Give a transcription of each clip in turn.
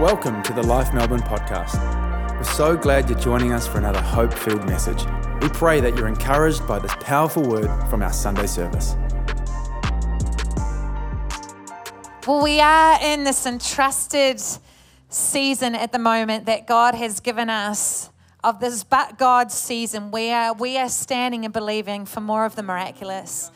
Welcome to the Life Melbourne podcast. We're so glad you're joining us for another hope filled message. We pray that you're encouraged by this powerful word from our Sunday service. Well, we are in this entrusted season at the moment that God has given us of this but God season where we are standing and believing for more of the miraculous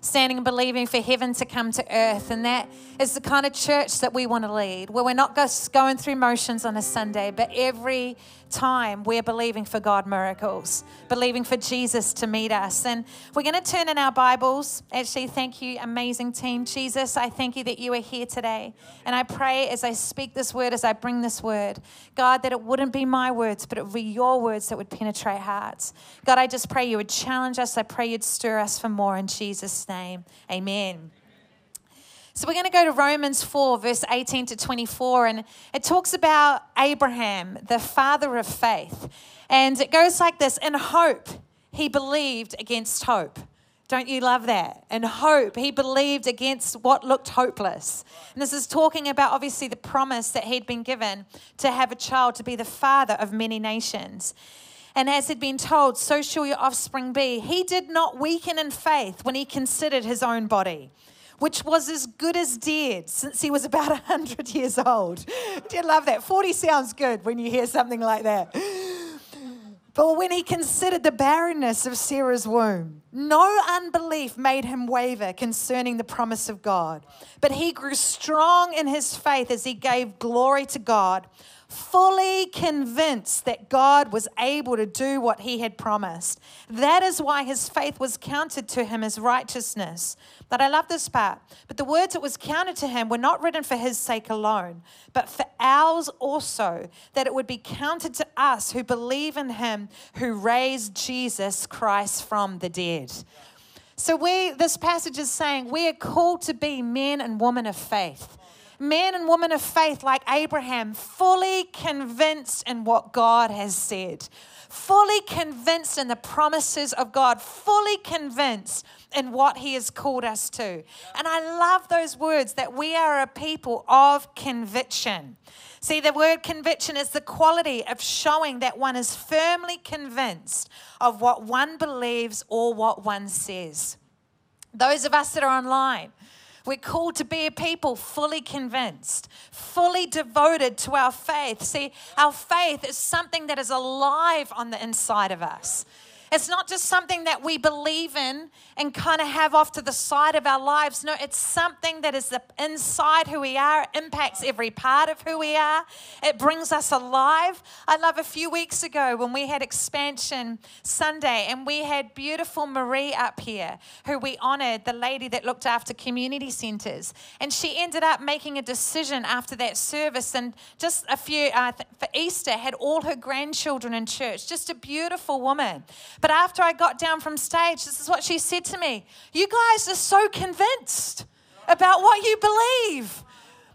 standing and believing for heaven to come to earth. And that is the kind of church that we want to lead, where we're not just going through motions on a Sunday, but every time we're believing for God miracles, believing for Jesus to meet us. And we're going to turn in our Bibles. Actually, thank you, amazing team. Jesus, I thank you that you are here today. And I pray as I speak this word, as I bring this word, God, that it wouldn't be my words, but it would be your words that would penetrate hearts. God, I just pray you would challenge us. I pray you'd stir us for more in Jesus' name. Amen. So we're going to go to Romans 4, verse 18 to 24, and it talks about Abraham, the father of faith. And it goes like this In hope, he believed against hope. Don't you love that? In hope, he believed against what looked hopeless. And this is talking about obviously the promise that he'd been given to have a child, to be the father of many nations. And as he'd been told, so shall your offspring be. He did not weaken in faith when he considered his own body which was as good as dead since he was about 100 years old. You love that? 40 sounds good when you hear something like that. But when he considered the barrenness of Sarah's womb, no unbelief made him waver concerning the promise of God. But he grew strong in his faith as he gave glory to God fully convinced that God was able to do what he had promised. That is why his faith was counted to him as righteousness. But I love this part. But the words that was counted to him were not written for his sake alone, but for ours also, that it would be counted to us who believe in him who raised Jesus Christ from the dead. So we this passage is saying we are called to be men and women of faith men and women of faith like Abraham, fully convinced in what God has said, fully convinced in the promises of God, fully convinced in what He has called us to. And I love those words that we are a people of conviction. See, the word conviction is the quality of showing that one is firmly convinced of what one believes or what one says. Those of us that are online, we're called to be a people fully convinced, fully devoted to our faith. See, our faith is something that is alive on the inside of us. It's not just something that we believe in and kind of have off to the side of our lives. No, it's something that is inside who we are, it impacts every part of who we are. It brings us alive. I love a few weeks ago when we had Expansion Sunday and we had beautiful Marie up here who we honored, the lady that looked after community centers. And she ended up making a decision after that service and just a few, uh, for Easter, had all her grandchildren in church. Just a beautiful woman. But after I got down from stage, this is what she said to me You guys are so convinced about what you believe.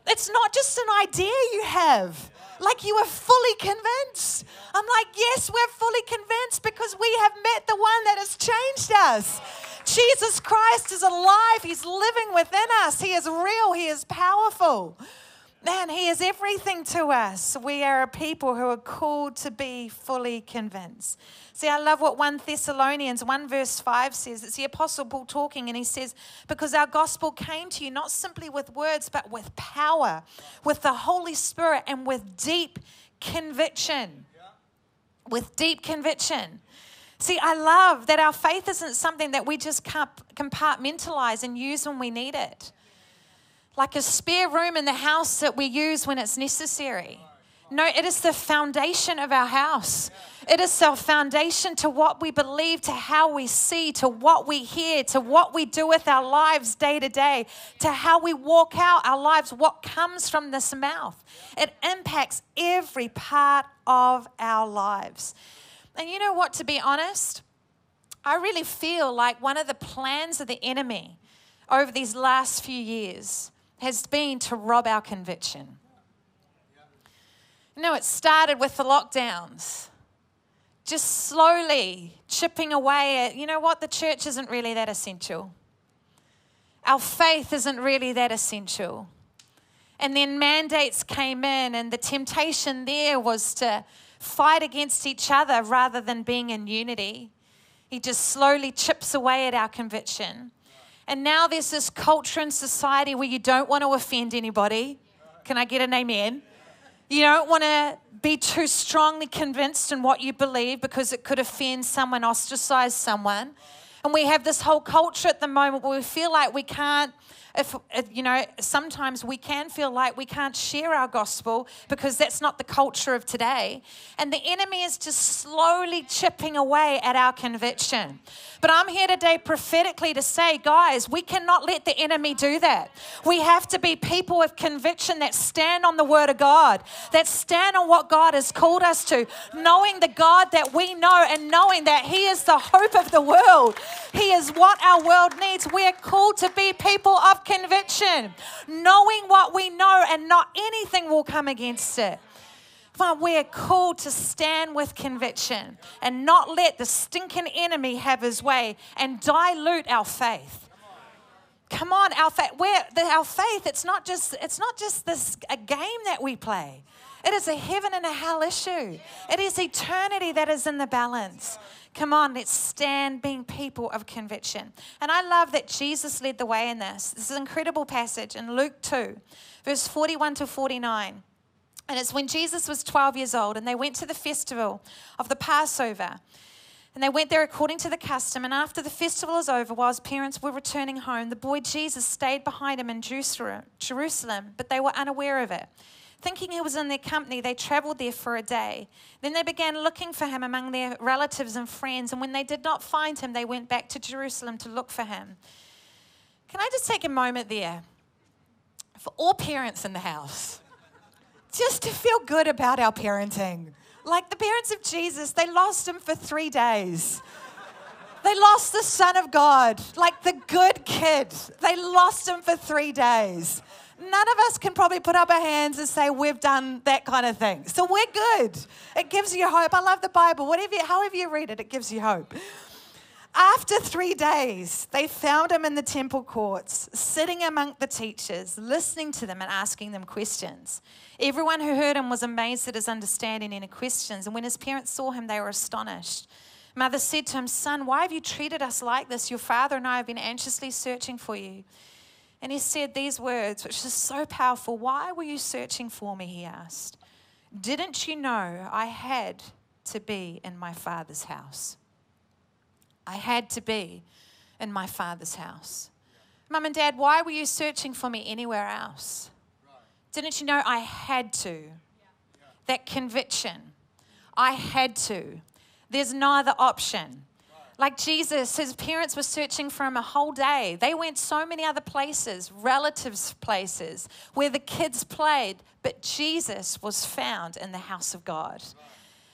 It's not just an idea you have. Like you are fully convinced. I'm like, yes, we're fully convinced because we have met the one that has changed us. Jesus Christ is alive. He's living within us. He is real. He is powerful. Man, He is everything to us. We are a people who are called to be fully convinced. See, I love what 1 Thessalonians 1 verse 5 says. It's the Apostle Paul talking, and he says, Because our gospel came to you not simply with words, but with power, with the Holy Spirit, and with deep conviction. With deep conviction. See, I love that our faith isn't something that we just compartmentalize and use when we need it like a spare room in the house that we use when it's necessary. No, it is the foundation of our house. It is our foundation to what we believe, to how we see, to what we hear, to what we do with our lives day to day, to how we walk out our lives, what comes from this mouth. It impacts every part of our lives. And you know what, to be honest, I really feel like one of the plans of the enemy over these last few years has been to rob our conviction. You know, it started with the lockdowns, just slowly chipping away at, you know what, the church isn't really that essential. Our faith isn't really that essential. And then mandates came in, and the temptation there was to fight against each other rather than being in unity. He just slowly chips away at our conviction. And now there's this culture in society where you don't want to offend anybody. Can I get an amen? You don't want to be too strongly convinced in what you believe because it could offend someone, ostracize someone. And we have this whole culture at the moment where we feel like we can't if, you know, sometimes we can feel like we can't share our gospel because that's not the culture of today. And the enemy is just slowly chipping away at our conviction. But I'm here today prophetically to say, guys, we cannot let the enemy do that. We have to be people with conviction that stand on the word of God, that stand on what God has called us to, knowing the God that we know and knowing that He is the hope of the world. He is what our world needs. We're called to be people of conviction, knowing what we know, and not anything will come against it. But we're called to stand with conviction and not let the stinking enemy have his way and dilute our faith. Come on, our faith. Our faith. It's not just. It's not just this a game that we play. It is a heaven and a hell issue. It is eternity that is in the balance. Come on, let's stand being people of conviction. And I love that Jesus led the way in this. This is an incredible passage in Luke 2, verse 41 to 49. And it's when Jesus was 12 years old and they went to the festival of the Passover. And they went there according to the custom. And after the festival was over, while his parents were returning home, the boy Jesus stayed behind him in Jerusalem, but they were unaware of it. Thinking he was in their company, they traveled there for a day. Then they began looking for him among their relatives and friends, and when they did not find him, they went back to Jerusalem to look for him. Can I just take a moment there for all parents in the house? Just to feel good about our parenting. Like the parents of Jesus, they lost him for three days. They lost the Son of God, like the good kid. They lost him for three days none of us can probably put up our hands and say we've done that kind of thing. So we're good. It gives you hope. I love the Bible. Whatever, however you read it, it gives you hope. After three days, they found him in the temple courts, sitting among the teachers, listening to them and asking them questions. Everyone who heard him was amazed at his understanding and questions. And when his parents saw him, they were astonished. Mother said to him, Son, why have you treated us like this? Your father and I have been anxiously searching for you. And he said these words, which is so powerful. Why were you searching for me? He asked. Didn't you know I had to be in my father's house? I had to be in my father's house. Mum and dad, why were you searching for me anywhere else? Didn't you know I had to? That conviction. I had to. There's neither option. Like Jesus, his parents were searching for him a whole day. They went so many other places, relatives' places, where the kids played, but Jesus was found in the house of God.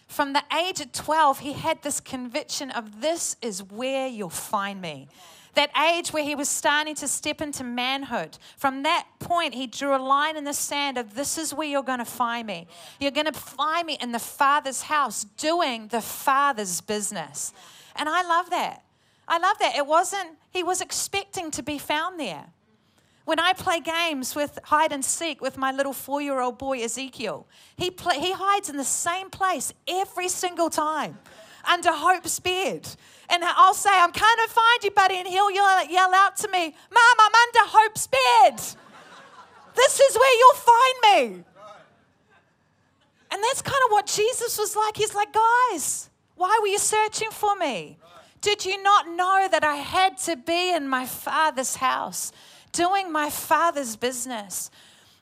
From the age of 12, he had this conviction of this is where you'll find me. That age where he was starting to step into manhood. From that point, he drew a line in the sand of this is where you're going to find me. You're going to find me in the Father's house doing the Father's business. And I love that. I love that. It wasn't, he was expecting to be found there. When I play games with hide and seek with my little four year old boy Ezekiel, he, play, he hides in the same place every single time under Hope's bed. And I'll say, I'm coming to find you, buddy. And he'll yell, yell out to me, Mom, I'm under Hope's bed. This is where you'll find me. And that's kind of what Jesus was like. He's like, guys, why were you searching for me? Did you not know that I had to be in my father's house, doing my father's business?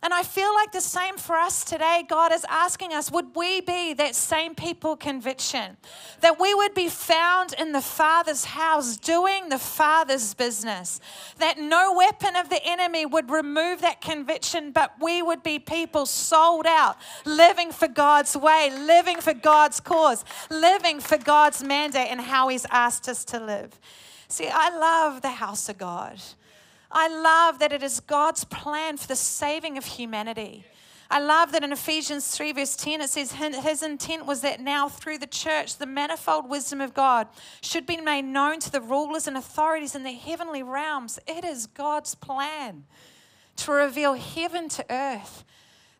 And I feel like the same for us today. God is asking us, would we be that same people conviction? That we would be found in the Father's house doing the Father's business. That no weapon of the enemy would remove that conviction, but we would be people sold out, living for God's way, living for God's cause, living for God's mandate and how He's asked us to live. See, I love the house of God. I love that it is God's plan for the saving of humanity. I love that in Ephesians 3, verse 10, it says, His intent was that now through the church, the manifold wisdom of God should be made known to the rulers and authorities in the heavenly realms. It is God's plan to reveal heaven to earth.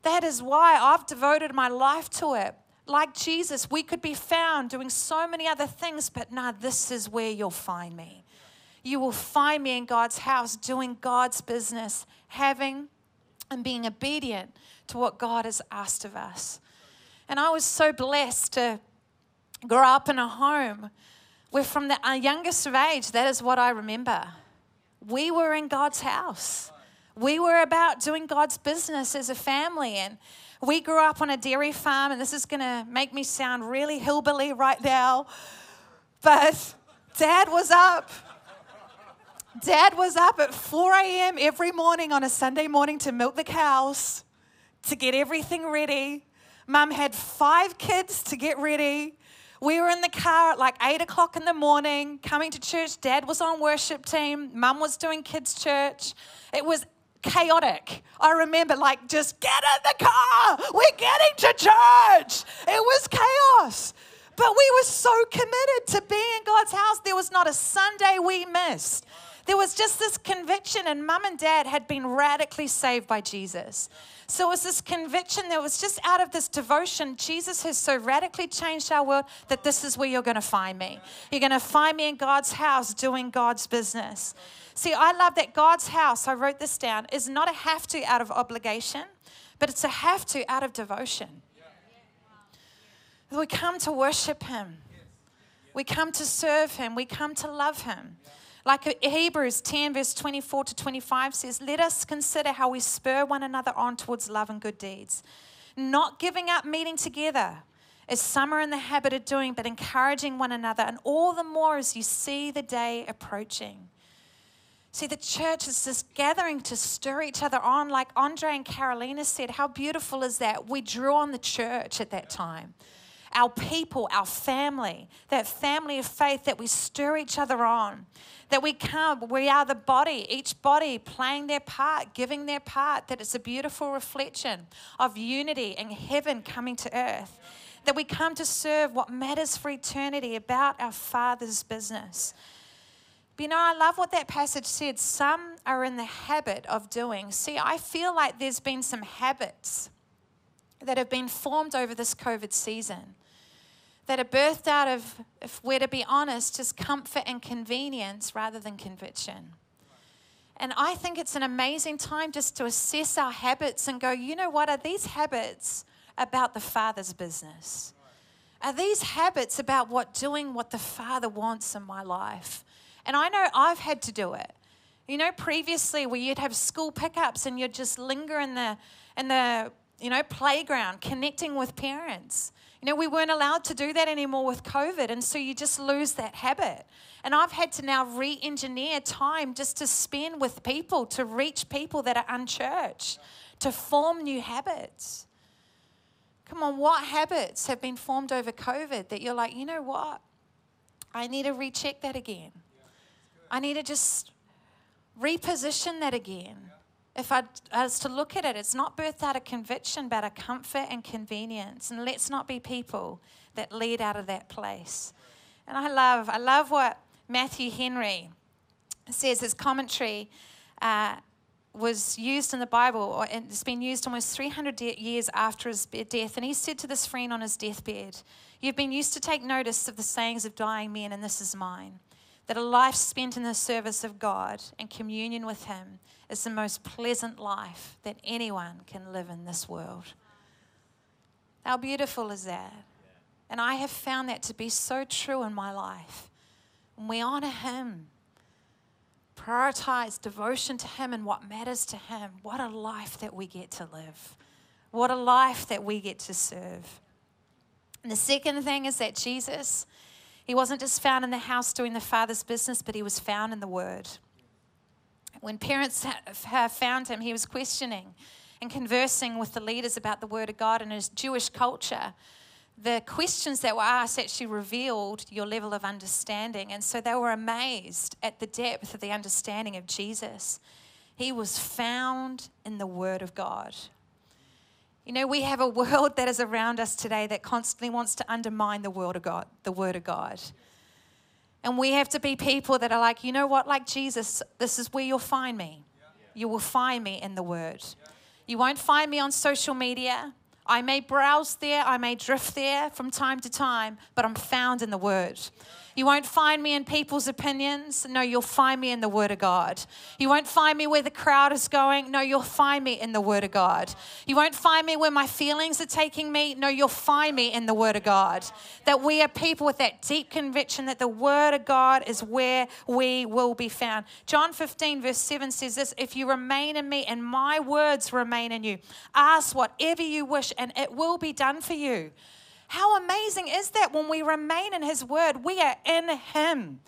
That is why I've devoted my life to it. Like Jesus, we could be found doing so many other things, but nah, this is where you'll find me. You will find me in God's house doing God's business, having and being obedient to what God has asked of us. And I was so blessed to grow up in a home where, from the youngest of age, that is what I remember. We were in God's house. We were about doing God's business as a family. And we grew up on a dairy farm, and this is going to make me sound really hillbilly right now. But dad was up. Dad was up at 4 a.m. every morning on a Sunday morning to milk the cows, to get everything ready. Mum had five kids to get ready. We were in the car at like 8 o'clock in the morning coming to church. Dad was on worship team. Mum was doing kids' church. It was chaotic. I remember, like, just get in the car. We're getting to church. It was chaos. But we were so committed to being in God's house. There was not a Sunday we missed. There was just this conviction, and mum and dad had been radically saved by Jesus. So it was this conviction that was just out of this devotion. Jesus has so radically changed our world that this is where you're going to find me. You're going to find me in God's house doing God's business. See, I love that God's house, I wrote this down, is not a have to out of obligation, but it's a have to out of devotion. We come to worship Him, we come to serve Him, we come to love Him. Like Hebrews 10, verse 24 to 25 says, Let us consider how we spur one another on towards love and good deeds, not giving up meeting together as some are in the habit of doing, but encouraging one another, and all the more as you see the day approaching. See, the church is just gathering to stir each other on. Like Andre and Carolina said, how beautiful is that? We drew on the church at that time. Our people, our family, that family of faith that we stir each other on. That we come, we are the body, each body playing their part, giving their part, that it's a beautiful reflection of unity and heaven coming to earth. That we come to serve what matters for eternity about our Father's business. But you know, I love what that passage said. Some are in the habit of doing. See, I feel like there's been some habits that have been formed over this COVID season that are birthed out of, if we're to be honest, just comfort and convenience rather than conviction. And I think it's an amazing time just to assess our habits and go, you know what, are these habits about the Father's business? Are these habits about what doing what the Father wants in my life? And I know I've had to do it. You know, previously where you'd have school pickups and you'd just linger in the in the you know playground connecting with parents. You know, we weren't allowed to do that anymore with COVID, and so you just lose that habit. And I've had to now re engineer time just to spend with people, to reach people that are unchurched, to form new habits. Come on, what habits have been formed over COVID that you're like, you know what? I need to recheck that again. I need to just reposition that again. If I was to look at it, it's not birthed out of conviction, but a comfort and convenience. And let's not be people that lead out of that place. And I love, I love what Matthew Henry says. His commentary uh, was used in the Bible, or it's been used almost 300 years after his death. And he said to this friend on his deathbed, "You've been used to take notice of the sayings of dying men, and this is mine." that a life spent in the service of God and communion with Him is the most pleasant life that anyone can live in this world. How beautiful is that? And I have found that to be so true in my life. When we honor Him, prioritize devotion to Him and what matters to Him, what a life that we get to live. What a life that we get to serve. And the second thing is that Jesus he wasn't just found in the house doing the Father's business, but he was found in the Word. When parents have found him, he was questioning and conversing with the leaders about the Word of God and his Jewish culture. The questions that were asked actually revealed your level of understanding. And so they were amazed at the depth of the understanding of Jesus. He was found in the Word of God. You know, we have a world that is around us today that constantly wants to undermine the word of God, the word of God. And we have to be people that are like, you know what, like Jesus, this is where you'll find me. you will find me in the Word. You won't find me on social media. I may browse there, I may drift there from time to time, but I'm found in the Word. You won't find me in people's opinions. No, you'll find me in the Word of God. You won't find me where the crowd is going. No, you'll find me in the Word of God. You won't find me where my feelings are taking me. No, you'll find me in the Word of God. That we are people with that deep conviction that the Word of God is where we will be found. John 15, verse 7 says this If you remain in me and my words remain in you, ask whatever you wish and it will be done for you. How amazing is that when we remain in His Word? We are in Him.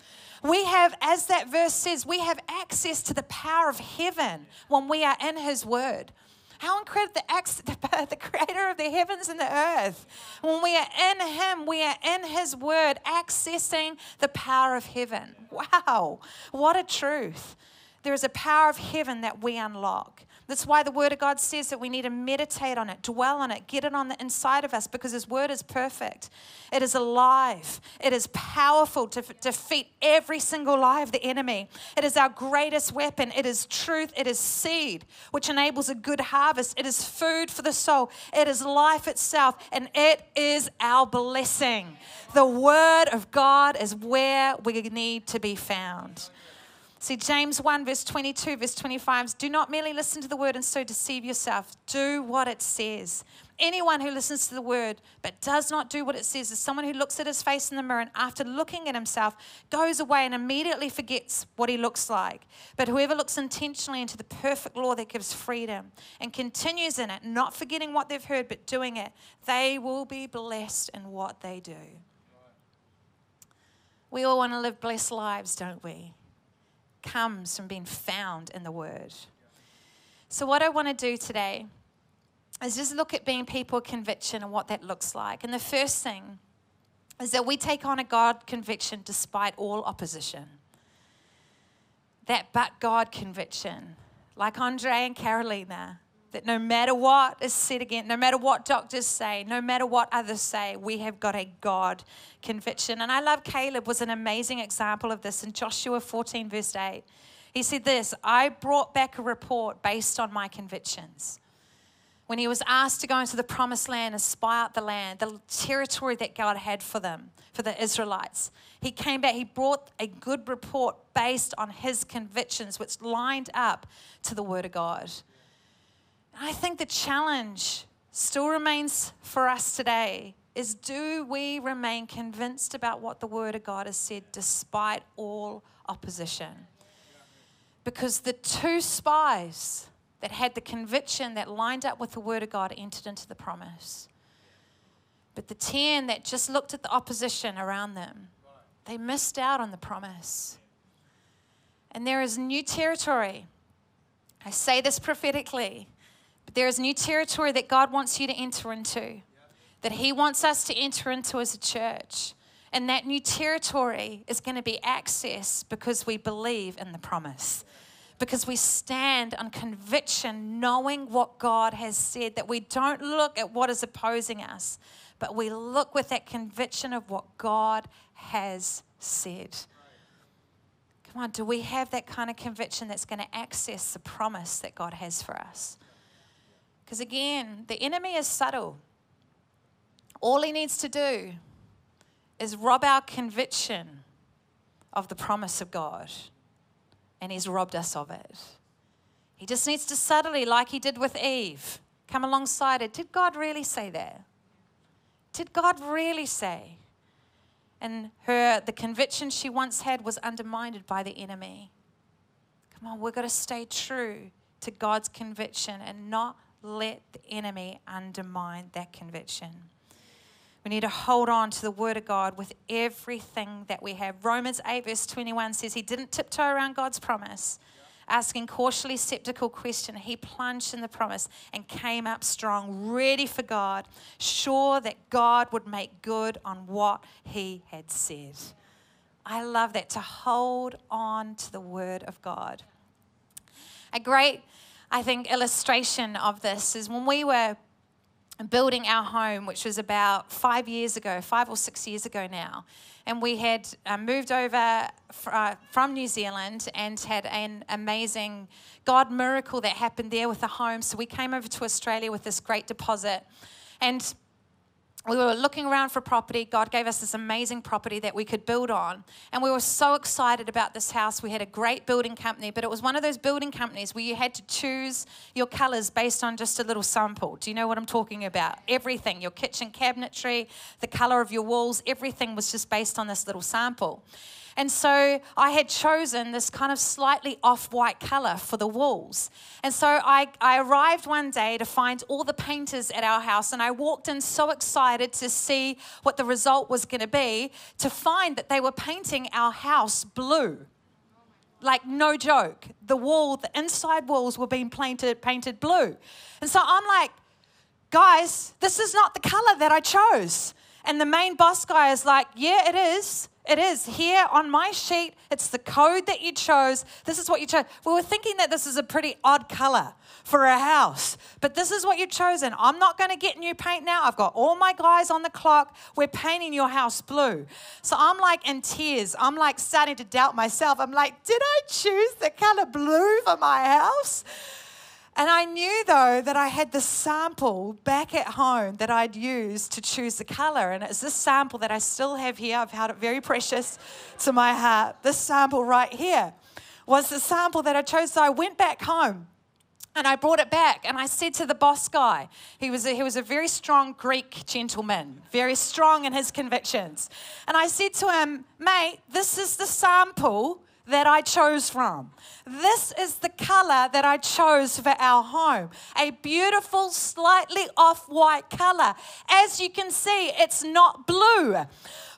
We have, as that verse says, we have access to the power of heaven when we are in His Word. How incredible the, the, the creator of the heavens and the earth. When we are in Him, we are in His Word, accessing the power of heaven. Wow, what a truth. There is a power of heaven that we unlock. That's why the Word of God says that we need to meditate on it, dwell on it, get it on the inside of us because His Word is perfect. It is alive. It is powerful to f- defeat every single lie of the enemy. It is our greatest weapon. It is truth. It is seed, which enables a good harvest. It is food for the soul. It is life itself, and it is our blessing. The Word of God is where we need to be found. See, James 1, verse 22, verse 25 do not merely listen to the word and so deceive yourself. Do what it says. Anyone who listens to the word but does not do what it says is someone who looks at his face in the mirror and after looking at himself goes away and immediately forgets what he looks like. But whoever looks intentionally into the perfect law that gives freedom and continues in it, not forgetting what they've heard but doing it, they will be blessed in what they do. We all want to live blessed lives, don't we? Comes from being found in the Word. So, what I want to do today is just look at being people of conviction and what that looks like. And the first thing is that we take on a God conviction despite all opposition. That but God conviction, like Andre and Carolina, that no matter what is said again, no matter what doctors say, no matter what others say, we have got a God conviction. And I love Caleb was an amazing example of this in Joshua 14, verse 8. He said this I brought back a report based on my convictions. When he was asked to go into the promised land and spy out the land, the territory that God had for them, for the Israelites, he came back, he brought a good report based on his convictions, which lined up to the word of God. I think the challenge still remains for us today is do we remain convinced about what the Word of God has said despite all opposition? Because the two spies that had the conviction that lined up with the Word of God entered into the promise. But the 10 that just looked at the opposition around them, they missed out on the promise. And there is new territory. I say this prophetically but there is new territory that God wants you to enter into, that He wants us to enter into as a church. And that new territory is going to be accessed because we believe in the promise. Because we stand on conviction, knowing what God has said, that we don't look at what is opposing us, but we look with that conviction of what God has said. Come on, do we have that kind of conviction that's going to access the promise that God has for us? Because again, the enemy is subtle. All he needs to do is rob our conviction of the promise of God, and he's robbed us of it. He just needs to subtly, like he did with Eve, come alongside it. Did God really say that? Did God really say? And her, the conviction she once had was undermined by the enemy. Come on, we've got to stay true to God's conviction and not let the enemy undermine that conviction. We need to hold on to the Word of God with everything that we have. Romans 8, verse 21 says he didn't tiptoe around God's promise, asking cautiously skeptical question. He plunged in the promise and came up strong, ready for God, sure that God would make good on what he had said. I love that, to hold on to the Word of God. A great I think, illustration of this is when we were building our home, which was about five years ago, five or six years ago now. And we had uh, moved over fr- uh, from New Zealand and had an amazing God miracle that happened there with the home. So we came over to Australia with this great deposit. And we were looking around for property. God gave us this amazing property that we could build on. And we were so excited about this house. We had a great building company, but it was one of those building companies where you had to choose your colors based on just a little sample. Do you know what I'm talking about? Everything your kitchen cabinetry, the color of your walls, everything was just based on this little sample. And so I had chosen this kind of slightly off white color for the walls. And so I, I arrived one day to find all the painters at our house, and I walked in so excited to see what the result was going to be to find that they were painting our house blue. Like no joke the wall the inside walls were being painted painted blue. And so i'm like guys this is not the color that i chose. And the main boss guy is like yeah it is it is here on my sheet. It's the code that you chose. This is what you chose. We were thinking that this is a pretty odd color for a house, but this is what you've chosen. I'm not going to get new paint now. I've got all my guys on the clock. We're painting your house blue. So I'm like in tears. I'm like starting to doubt myself. I'm like, did I choose the color blue for my house? And I knew though that I had the sample back at home that I'd used to choose the color. And it's this sample that I still have here. I've held it very precious to my heart. This sample right here was the sample that I chose. So I went back home and I brought it back and I said to the boss guy, he was a, he was a very strong Greek gentleman, very strong in his convictions. And I said to him, mate, this is the sample that I chose from. This is the color that I chose for our home. A beautiful, slightly off white color. As you can see, it's not blue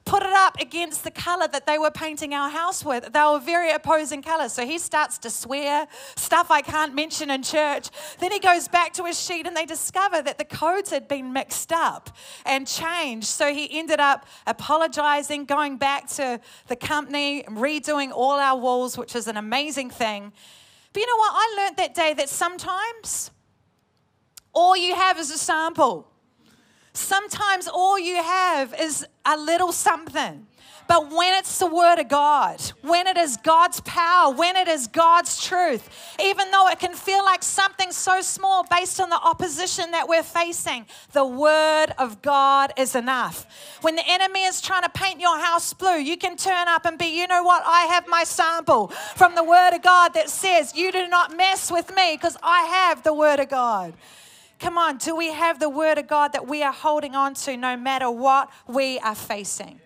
put it up against the color that they were painting our house with. They were very opposing colors. So he starts to swear stuff I can't mention in church. Then he goes back to his sheet and they discover that the codes had been mixed up and changed. So he ended up apologizing, going back to the company, redoing all our walls, which is an amazing thing. But you know what? I learned that day that sometimes all you have is a sample. Sometimes all you have is a little something. But when it's the Word of God, when it is God's power, when it is God's truth, even though it can feel like something so small based on the opposition that we're facing, the Word of God is enough. When the enemy is trying to paint your house blue, you can turn up and be, you know what? I have my sample from the Word of God that says, You do not mess with me because I have the Word of God. Come on, do we have the Word of God that we are holding on to no matter what we are facing?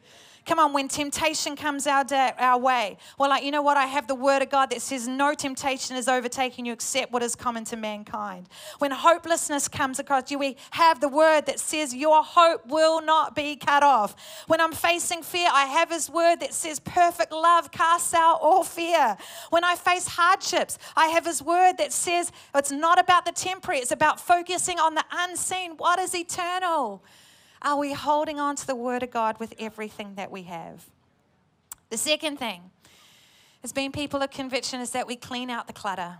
Come on, when temptation comes our, day, our way, well, like, you know what? I have the word of God that says no temptation is overtaking you except what is common to mankind. When hopelessness comes across you, we have the word that says your hope will not be cut off. When I'm facing fear, I have his word that says perfect love casts out all fear. When I face hardships, I have his word that says it's not about the temporary, it's about focusing on the unseen. What is eternal? Are we holding on to the Word of God with everything that we have? The second thing as being people of conviction is that we clean out the clutter.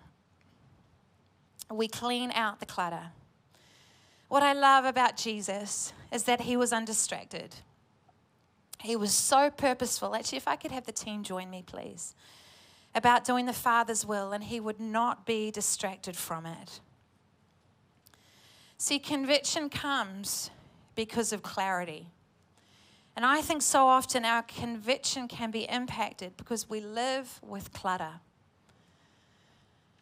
We clean out the clutter. What I love about Jesus is that he was undistracted. He was so purposeful. Actually, if I could have the team join me, please, about doing the Father's will, and he would not be distracted from it. See, conviction comes because of clarity. And I think so often our conviction can be impacted because we live with clutter.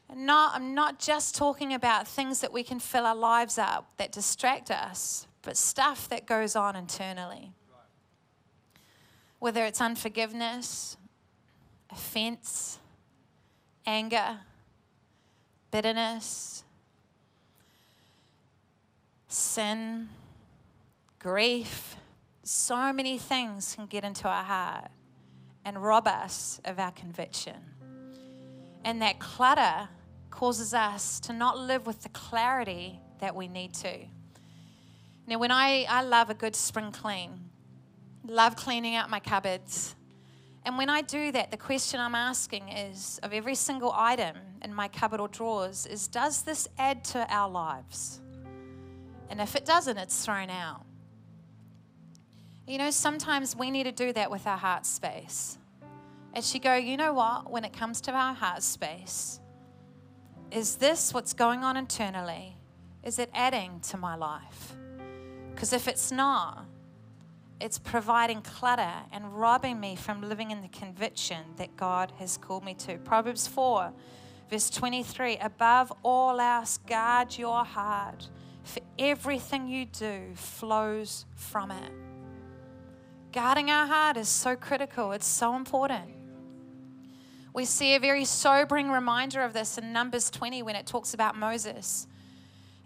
And not, I'm not just talking about things that we can fill our lives up that distract us, but stuff that goes on internally. Whether it's unforgiveness, offense, anger, bitterness, sin grief, so many things can get into our heart and rob us of our conviction. And that clutter causes us to not live with the clarity that we need to. Now, when I, I love a good spring clean, love cleaning out my cupboards. And when I do that, the question I'm asking is of every single item in my cupboard or drawers is does this add to our lives? And if it doesn't, it's thrown out. You know, sometimes we need to do that with our heart space. You go, you know what, when it comes to our heart space, is this what's going on internally? Is it adding to my life? Because if it's not, it's providing clutter and robbing me from living in the conviction that God has called me to. Proverbs 4, verse 23 Above all else, guard your heart, for everything you do flows from it. Guarding our heart is so critical, it's so important. We see a very sobering reminder of this in Numbers 20 when it talks about Moses.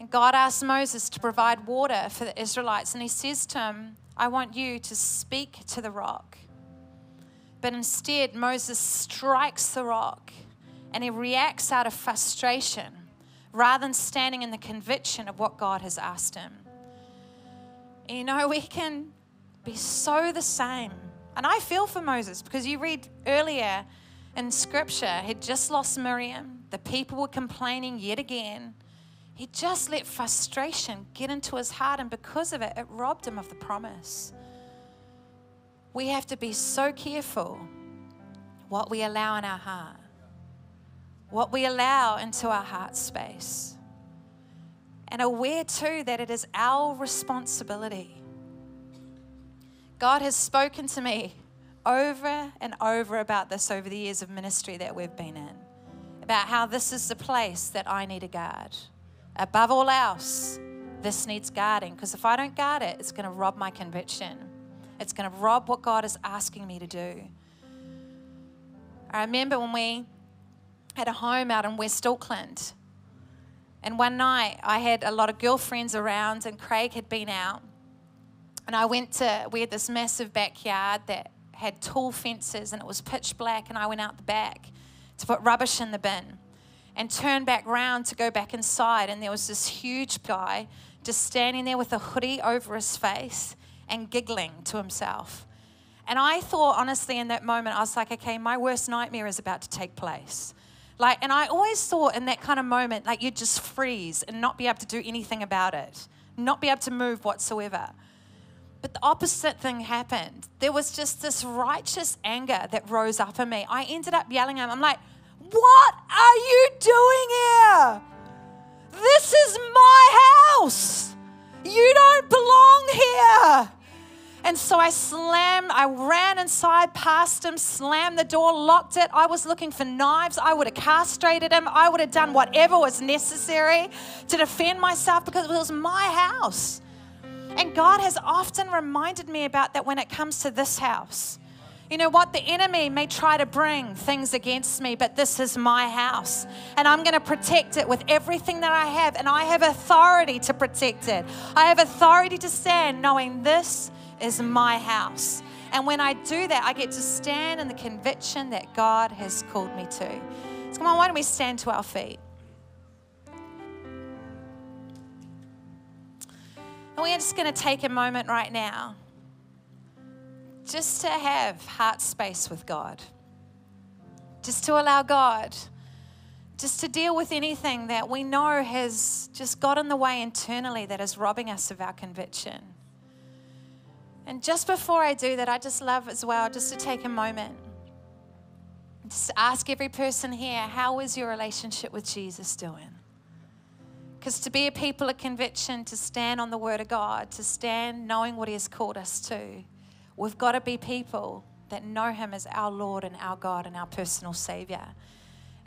And God asked Moses to provide water for the Israelites, and he says to him, I want you to speak to the rock. But instead, Moses strikes the rock and he reacts out of frustration rather than standing in the conviction of what God has asked him. You know, we can be so the same. And I feel for Moses because you read earlier in scripture, he'd just lost Miriam. The people were complaining yet again. He just let frustration get into his heart, and because of it, it robbed him of the promise. We have to be so careful what we allow in our heart, what we allow into our heart space, and aware too that it is our responsibility God has spoken to me over and over about this over the years of ministry that we've been in, about how this is the place that I need to guard. Above all else, this needs guarding because if I don't guard it, it's going to rob my conviction. It's going to rob what God is asking me to do. I remember when we had a home out in West Auckland, and one night I had a lot of girlfriends around, and Craig had been out. And I went to, we had this massive backyard that had tall fences and it was pitch black. And I went out the back to put rubbish in the bin and turned back round to go back inside. And there was this huge guy just standing there with a hoodie over his face and giggling to himself. And I thought, honestly, in that moment, I was like, okay, my worst nightmare is about to take place. Like, and I always thought in that kind of moment, like you'd just freeze and not be able to do anything about it, not be able to move whatsoever. But the opposite thing happened. There was just this righteous anger that rose up in me. I ended up yelling at him. I'm like, What are you doing here? This is my house. You don't belong here. And so I slammed, I ran inside past him, slammed the door, locked it. I was looking for knives. I would have castrated him. I would have done whatever was necessary to defend myself because it was my house. And God has often reminded me about that when it comes to this house. You know what? The enemy may try to bring things against me, but this is my house. And I'm going to protect it with everything that I have. And I have authority to protect it. I have authority to stand knowing this is my house. And when I do that, I get to stand in the conviction that God has called me to. So, come on, why don't we stand to our feet? And we're just going to take a moment right now just to have heart space with God, just to allow God just to deal with anything that we know has just got in the way internally that is robbing us of our conviction. And just before I do that, I just love as well just to take a moment. Just ask every person here, how is your relationship with Jesus doing? Because to be a people of conviction, to stand on the word of God, to stand knowing what He has called us to, we've got to be people that know Him as our Lord and our God and our personal Savior.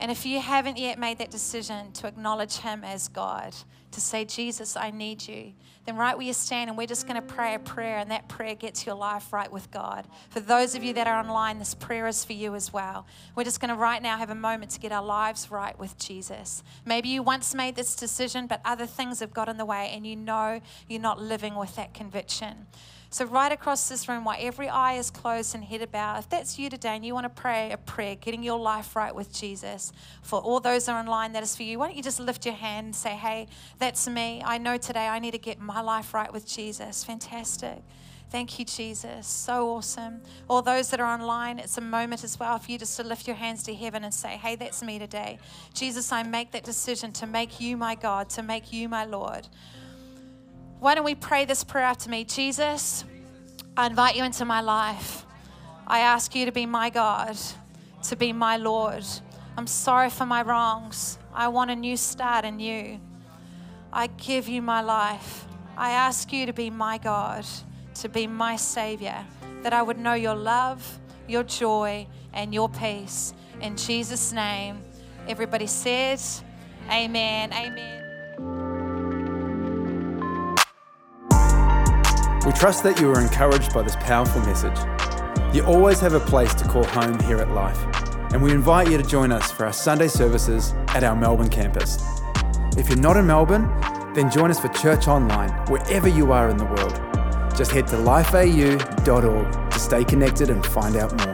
And if you haven't yet made that decision to acknowledge Him as God, to say, Jesus, I need you, then right where you stand, and we're just going to pray a prayer, and that prayer gets your life right with God. For those of you that are online, this prayer is for you as well. We're just going to right now have a moment to get our lives right with Jesus. Maybe you once made this decision, but other things have got in the way, and you know you're not living with that conviction. So, right across this room, while every eye is closed and head bowed, if that's you today and you want to pray a prayer, getting your life right with Jesus, for all those that are online, that is for you, why don't you just lift your hand and say, Hey, that's me. I know today I need to get my life right with Jesus. Fantastic. Thank you, Jesus. So awesome. All those that are online, it's a moment as well for you just to lift your hands to heaven and say, Hey, that's me today. Jesus, I make that decision to make you my God, to make you my Lord. Why don't we pray this prayer after me? Jesus, I invite you into my life. I ask you to be my God, to be my Lord. I'm sorry for my wrongs. I want a new start in you. I give you my life. I ask you to be my God, to be my Savior, that I would know your love, your joy, and your peace. In Jesus' name, everybody said, Amen. Amen. We trust that you are encouraged by this powerful message. You always have a place to call home here at Life, and we invite you to join us for our Sunday services at our Melbourne campus. If you're not in Melbourne, then join us for church online wherever you are in the world. Just head to lifeau.org to stay connected and find out more.